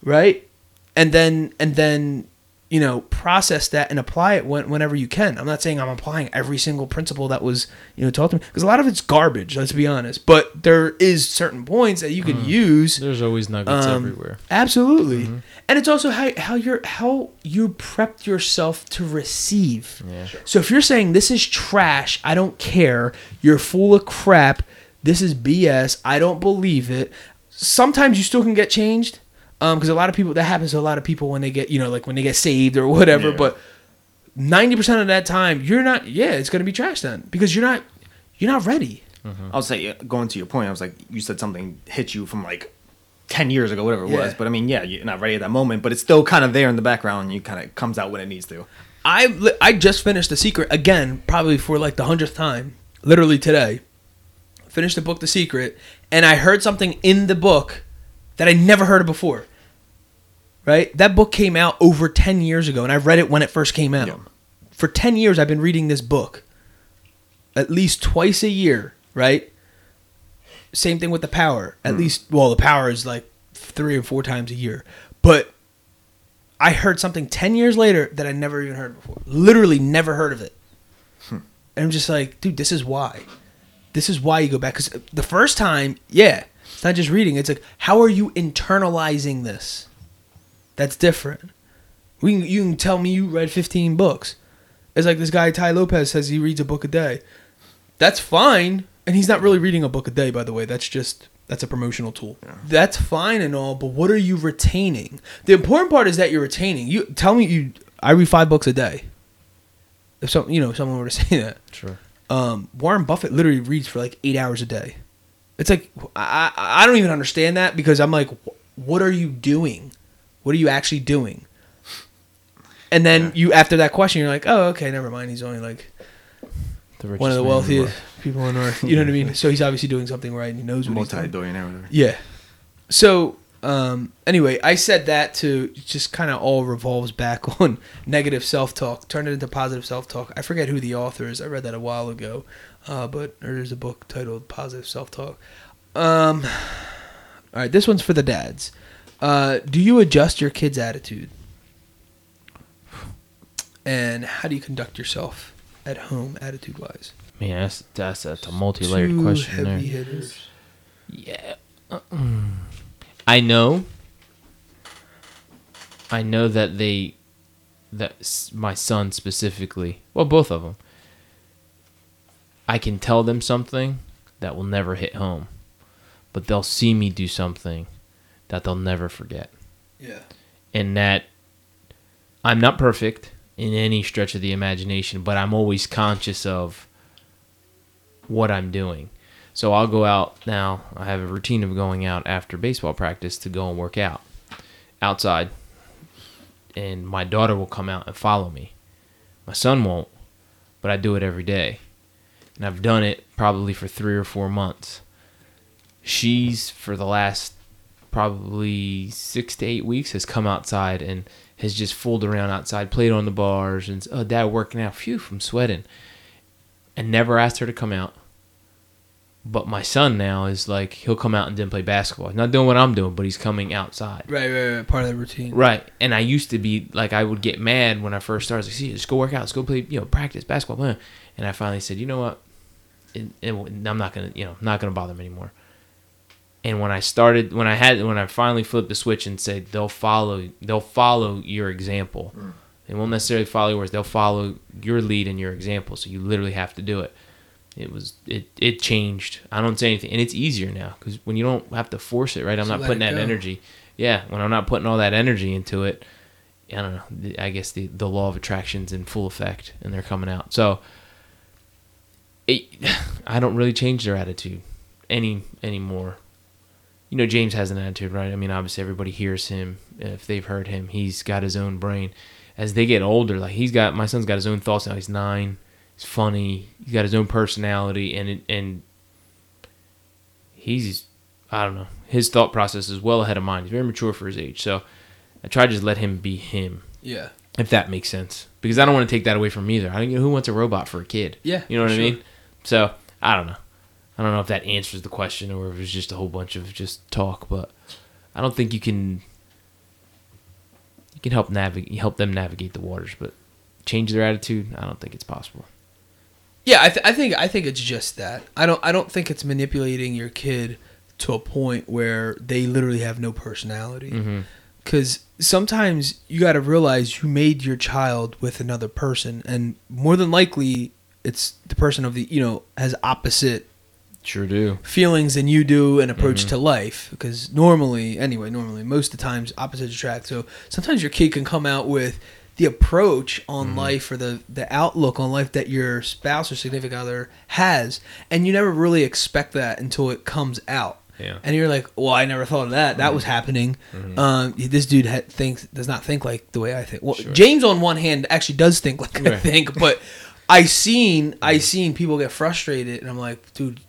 right? And then and then you know process that and apply it when, whenever you can. I'm not saying I'm applying every single principle that was you know taught to me because a lot of it's garbage. Let's be honest, but there is certain points that you could use. There's always nuggets Um, everywhere. Absolutely, and it's also how how you're how you prepped yourself to receive. Yeah. So if you're saying this is trash, I don't care. You're full of crap. This is BS. I don't believe it. Sometimes you still can get changed, because a lot of people that happens to a lot of people when they get you know like when they get saved or whatever. Yeah. But ninety percent of that time, you're not. Yeah, it's gonna be trash then because you're not. You're not ready. I'll say, uh, going to your point, I was like, you said something hit you from like 10 years ago, whatever it was. But I mean, yeah, you're not ready at that moment, but it's still kind of there in the background and you kind of comes out when it needs to. I I just finished The Secret again, probably for like the hundredth time, literally today. Finished the book The Secret, and I heard something in the book that I never heard of before. Right, that book came out over ten years ago, and I read it when it first came out. For ten years, I've been reading this book, at least twice a year. Right. Same thing with the Power. At mm-hmm. least, well, the Power is like three or four times a year, but I heard something 10 years later that I never even heard before. Literally never heard of it. Hmm. And I'm just like, dude, this is why. This is why you go back. Because the first time, yeah, it's not just reading. It's like, how are you internalizing this? That's different. We can, you can tell me you read 15 books. It's like this guy, Tai Lopez, says he reads a book a day. That's fine. And he's not really reading a book a day, by the way. That's just that's a promotional tool. That's fine and all, but what are you retaining? The important part is that you're retaining. You tell me you I read five books a day. If some you know someone were to say that, Sure. um, Warren Buffett literally reads for like eight hours a day. It's like I I don't even understand that because I'm like, what are you doing? What are you actually doing? And then you after that question, you're like, oh okay, never mind. He's only like The one of the man in wealthiest world. people on earth. You know what I mean? So he's obviously doing something right, and he knows what he's doing. Multi-billionaire. Yeah. So um, anyway, I said that to just kind of all revolves back on negative self talk. Turn it into positive self talk. I forget who the author is. I read that a while ago, uh, but there's a book titled Positive Self Talk. Um, all right, this one's for the dads. Uh, do you adjust your kid's attitude? And how do you conduct yourself at home, attitude wise? Man, that's that's, that's a multi-layered question there. hitters. Yeah. Uh-uh. I know. I know that they, that my son specifically, well, both of them. I can tell them something that will never hit home, but they'll see me do something that they'll never forget, Yeah. and that I'm not perfect in any stretch of the imagination, but I'm always conscious of what I'm doing. So I'll go out now. I have a routine of going out after baseball practice to go and work out outside. And my daughter will come out and follow me. My son won't, but I do it every day. And I've done it probably for three or four months. She's, for the last probably six to eight weeks, has come outside and has just fooled around outside, played on the bars, and, oh, dad, working out. Phew, I'm sweating. And never asked her to come out. But my son now is like he'll come out and then play basketball. He's not doing what I'm doing, but he's coming outside. Right, right, right. Part of the routine. Right. And I used to be like I would get mad when I first started. I was like, see, let's go work out, let's go play, you know, practice basketball. blah." And I finally said, you know what? It, it, I'm not gonna, you know, not gonna bother them anymore. And when I started, when I had, when I finally flipped the switch and said they'll follow, they'll follow your example. Mm. They won't necessarily follow yours. They'll follow your lead and your example. So you literally have to do it. It was it it changed. I don't say anything, and it's easier now because when you don't have to force it, right? I'm So not putting that go. energy. Yeah, when I'm not putting all that energy into it, I don't know. I guess the the law of attraction's in full effect, and they're coming out. So, it, I don't really change their attitude any anymore. You know, James has an attitude, right? I mean, obviously everybody hears him. If they've heard him, he's got his own brain. As they get older, like he's got my son's got his own thoughts now. He's nine. He's funny. He's got his own personality, and it, and he's I don't know. His thought process is well ahead of mine. He's very mature for his age. So I try to just let him be him, Yeah. if that makes sense. Because I don't want to take that away from him either. I think who wants a robot for a kid? Yeah, You know what I mean? So I don't know. I don't know if that answers the question or if it was just a whole bunch of just talk, but I don't think you can you can help navigate help them navigate the waters, but change their attitude, I don't think it's possible. Yeah, I, th- I think I think it's just that. I don't I don't think it's manipulating your kid to a point where they literally have no personality. Mm-hmm. Because sometimes you got to realize you made your child with another person, and more than likely, it's the person of the you know has opposite Sure do. feelings than you do and approach to life because normally anyway normally most of the times opposites attract so sometimes your kid can come out with the approach on life or the the outlook on life that your spouse or significant other has and you never really expect that until it comes out Yeah. and you're like well i never thought of that that was happening um, this dude ha- thinks does not think like the way i think well james on one hand actually does think like i think but i seen i seen people get frustrated and i'm like dude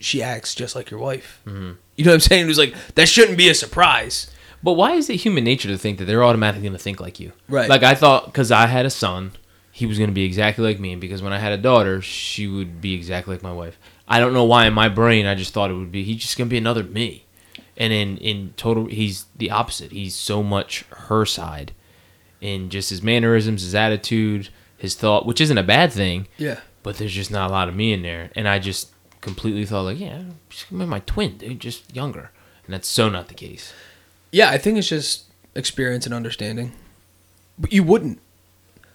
she acts just like your wife. Mm-hmm. You know what I'm saying? It was like that shouldn't be a surprise. But why is it human nature to think that they're automatically going to think like you? Right. Like I thought, because I had a son, he was going to be exactly like me. Because when I had a daughter, she would be exactly like my wife. I don't know why in my brain I just thought it would be he's just going to be another me. And in in total, he's the opposite. He's so much her side, in just his mannerisms, his attitude, his thought, which isn't a bad thing. Yeah. But there's just not a lot of me in there, and I just completely thought like, yeah, she's gonna be my twin, dude, just younger. And that's so not the case. Yeah, I think it's just experience and understanding. But you wouldn't.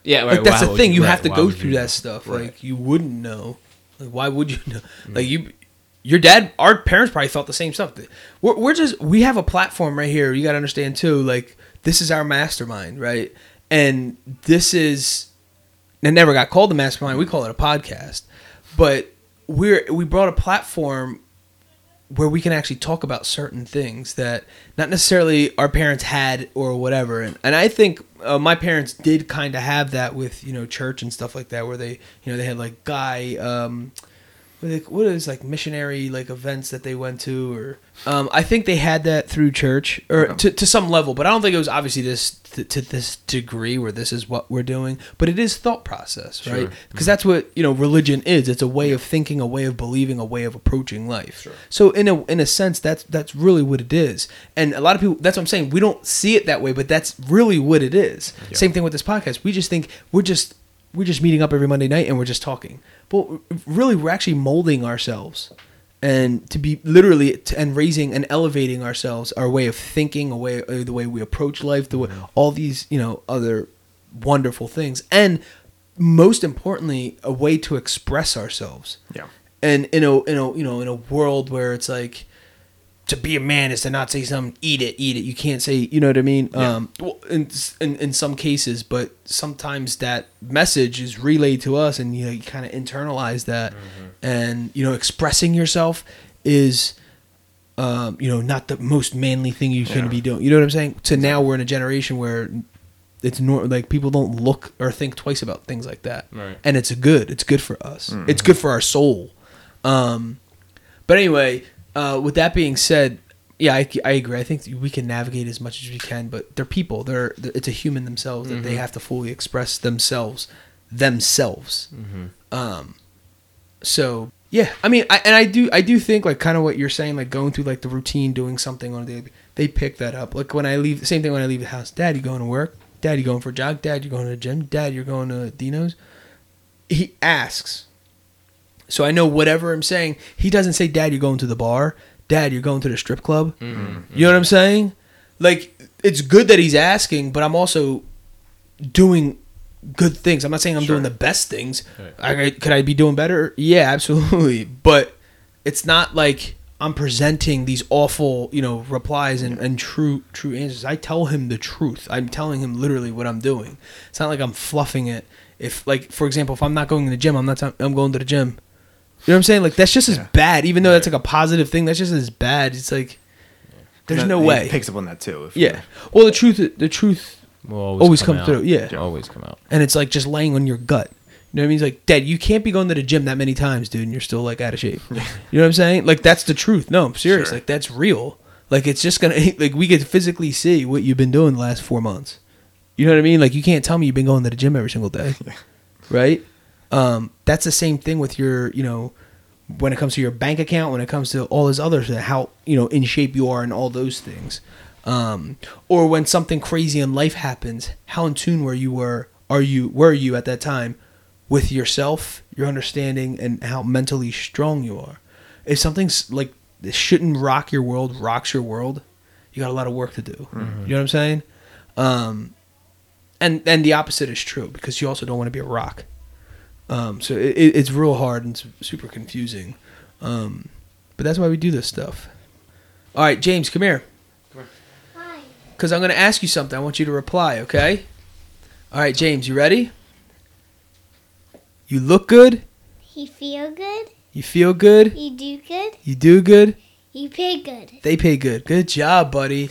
Yeah, Like that's the thing. You have to go through you- that stuff. Right. Like you wouldn't know. Like why would you know? Mm. Like you your dad our parents probably thought the same stuff. We're we're just we have a platform right here. You got to understand too like this is our mastermind, right? And this is it never got called the mastermind. We call it a podcast. But we're we brought a platform where we can actually talk about certain things that not necessarily our parents had or whatever. And, and i think uh, my parents did kind of have that with you know church and stuff like that where they you know they had like guy um is- what is like missionary like events that they went to or um i think they had that through church or to, to some level but i don't think it was obviously this to, to this degree where this is what we're doing but it is thought process right? Sure. because that's what you know religion is. It's a way of thinking a way of believing a way of approaching life. So in a in a sense that's that's really what it is. And a lot of people that's what i'm saying. We don't see it that way but that's really what it is. Same thing with this podcast. We just think we're just we're just meeting up every monday night and we're just talking. But really we're actually molding ourselves and to be literally t- and raising and elevating ourselves our way of thinking a way uh, the way we approach life the way all these you know other wonderful things. And most importantly a way to express ourselves. Yeah. and in a in a you know in a world where it's like to be a man is to not say something eat it eat it. You can't say you know what i mean? Yeah. um well, in, in in some cases but sometimes that message is relayed to us and you, know, you kind of internalize that. And you know expressing yourself is um you know not the most manly thing you can Yeah. be doing. You know what i'm saying? So now we're in a generation where it's nor like people don't look or think twice about things like that. Right. and it's good. It's good for us. It's good for our soul. Um but anyway uh with that being said yeah I, I agree. I think we can navigate as much as we can but they're people. They're, they're- it's a human themselves that they have to fully express themselves themselves. Um so yeah i mean I, and i do i do think like kind of what you're saying like going through like the routine doing something on a daily they pick that up. Like when i leave same thing when i leave the house. Dad you going to work? Dad you going for a jog? Dad you going to the gym? Dad you're going to dino's? He asks so i know whatever i'm saying he doesn't say dad you're going to the bar dad you're going to the strip club mm-hmm. you know what i'm saying like it's good that he's asking but i'm also doing good things. I'm not saying I'm Sure. doing the best things. I, could I be doing better? Yeah, absolutely. But it's not like I'm presenting these awful, you know, replies and, and true true answers. I tell him the truth. I'm telling him literally what I'm doing. It's not like I'm fluffing it. If like for example, if I'm not going to the gym, I'm not. i I'm going to the gym. You know what I'm saying? Like that's just as Yeah. bad. Even though that's like a positive thing, that's just as bad. It's like there's That- no he way. picks up on that too. if Yeah. Well, the truth, the truth, Will always, Always come, come through, yeah. always come out. and it's like just laying on your gut. You know what I mean? It's like, Dad, you can't be going to the gym that many times, dude, and you're still like out of shape. You know what I'm saying? Like that's the truth. No, I'm serious. Sure. Like that's real. Like it's just gonna like we could physically see what you've been doing the last four months. You know what I mean? Like you can't tell me you've been going to the gym every single day, right? Um, that's the same thing with your, you know, when it comes to your bank account, when it comes to all this other stuff, how you know in shape you are, and all those things. Um, or when something crazy in life happens, how in tune were you were are you were you at that time with yourself, your understanding, and how mentally strong you are. If something's like this shouldn't rock your world, rocks your world, you got a lot of work to do. You know what I'm saying? Um, and and the opposite is true because you also don't want to be a rock. Um, so it, it- it's real hard and it's super confusing. Um, but that's why we do this stuff. All right, James, come here. Come here. Hi. Because I'm going to ask you something. I want you to reply, okay? All right, James, you ready? You look good. You feel good. You feel good. You do good. You do good. You pay good. They pay good. Good job, buddy.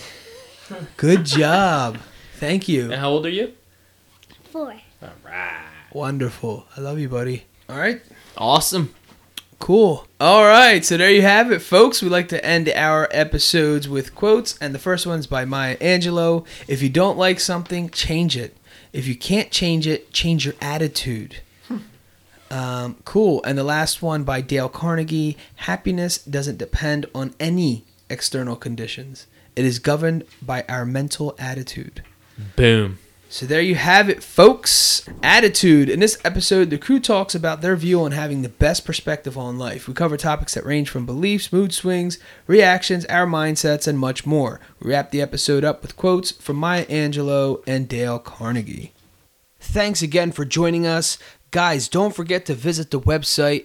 Good job. Thank you. And how old are you? Four. Wonderful. I love you, buddy. All right. Awesome. Cool. All right. So there you have it, folks. We like to end our episodes with quotes, and the first one's by Maya Angelou. If you don't like something, change it. If you can't change it, change your attitude. Um, cool. And the last one by Dale Carnegie Happiness doesn't depend on any external conditions, it is governed by our mental attitude. Boom. So there you have it, folks. Attitude. In this episode, the crew talks about their view on having the best perspective on life. We cover topics that range from beliefs, mood swings, reactions, our mindsets, and much more. We wrap the episode up with quotes from Maya Angelou and Dale Carnegie. Thanks again for joining us. Guys, don't forget to visit the website,